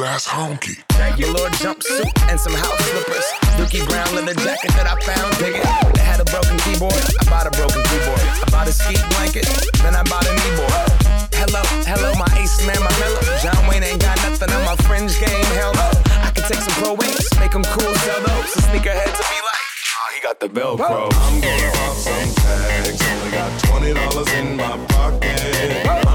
that's a cold ass honky. Regular jumpsuit and some house slippers. Dookie brown leather jacket that I found. Dig it. They had a broken keyboard. I bought a broken keyboard. I bought a ski blanket. Then I bought a kneeboard. Hello, hello, my ace man, my mellow. John Wayne ain't got nothing on my fringe game. Hell no. I can take some pro wings, make them cool, sell those. A sneakerhead to be like, oh, he got the Velcro. I'm gonna pop some tags. Only got twenty dollars in my pocket.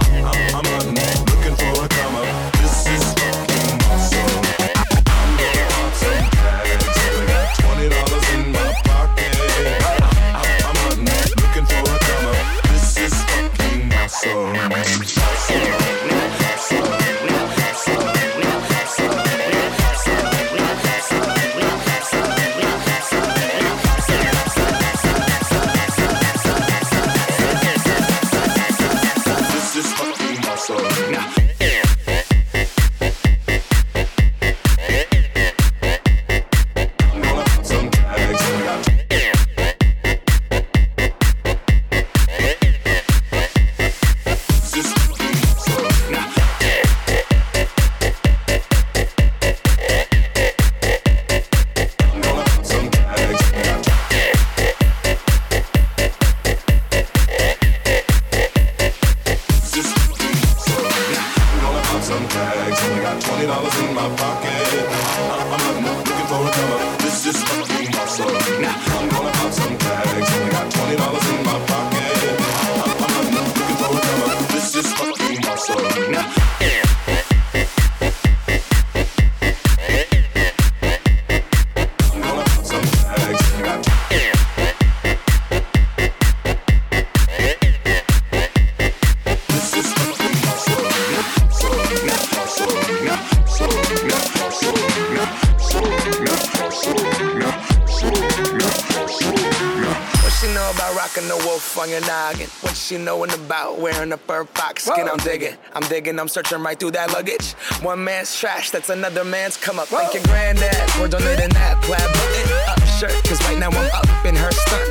Digging, I'm I'm searching right through that luggage. One man's trash, that's another man's come up. Whoa. Thank your granddad for donating that plaid button up shirt. Cause right now I'm up in her stunt.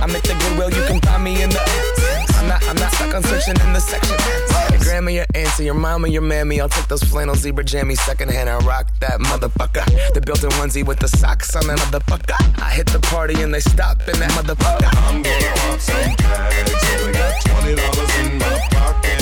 I'm at the Goodwill, you can find me in the. I'm not, I'm not stuck on searching in the section. Your grandma, your auntie, your mama, your mammy. I'll take those flannel zebra jammies secondhand and rock that motherfucker. The built-in onesie with the socks on that motherfucker. I hit the party and they stop in that motherfucker. I'm gonna pop some bags, only got twenty dollars in my pocket.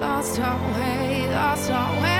lost our way, lost our way.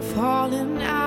falling out.